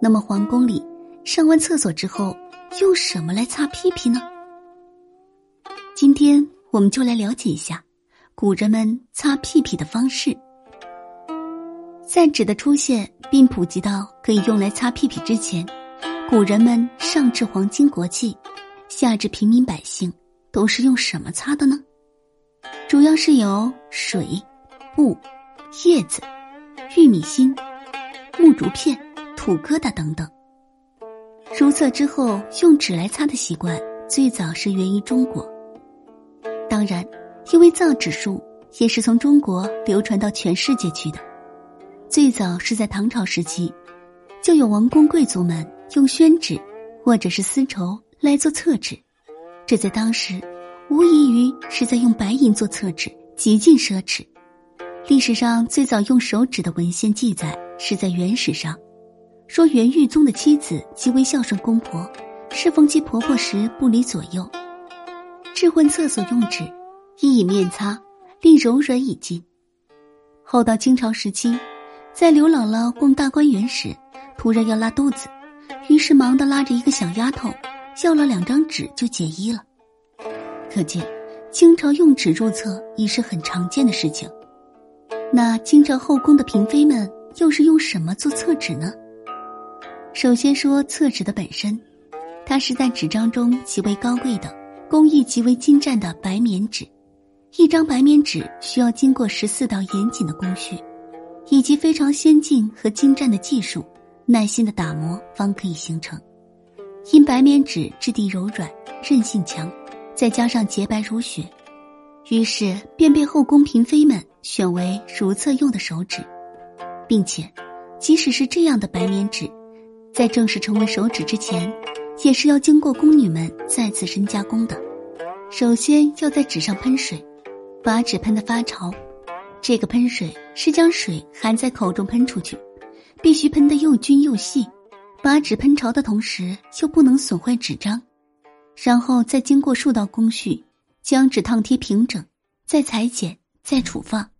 那么皇宫里上完厕所之后，用什么来擦屁屁呢？今天我们就来了解一下古人们擦屁屁的方式。在纸的出现并普及到可以用来擦屁屁之前，古人们上至皇亲国戚，下至平民百姓，都是用什么擦的呢？主要是有水、布、叶子、玉米芯、木竹片、土疙瘩等等。如厕之后用纸来擦的习惯，最早是源于中国。当然，因为造纸术也是从中国流传到全世界去的。最早是在唐朝时期，就有王公贵族们用宣纸或者是丝绸来做厕纸，这在当时无异于是在用白银做厕纸，极尽奢侈。历史上最早用手指的文献记载是在原始上，说元玉宗的妻子极为孝顺公婆，侍奉其婆婆时不离左右。置换厕所用纸，一以面擦，令柔软以尽。后到清朝时期。在刘姥姥逛大观园时，突然要拉肚子，于是忙得拉着一个小丫头，要了两张纸就解衣了。可见，清朝用纸入厕已是很常见的事情。那清朝后宫的嫔妃们又是用什么做厕纸呢？首先说厕纸的本身，它是在纸张中极为高贵的、工艺极为精湛的白棉纸。一张白棉纸需要经过十四道严谨的工序。以及非常先进和精湛的技术，耐心的打磨方可以形成。因白棉纸质地柔软、韧性强，再加上洁白如雪，于是便被后宫嫔妃们选为如厕用的手纸，并且，即使是这样的白棉纸，在正式成为手指之前，也是要经过宫女们再次深加工的。首先要在纸上喷水，把纸喷得发潮。这个喷水是将水含在口中喷出去，必须喷得又均又细，把纸喷潮的同时又不能损坏纸张，然后再经过数道工序，将纸烫贴平整，再裁剪，再处放，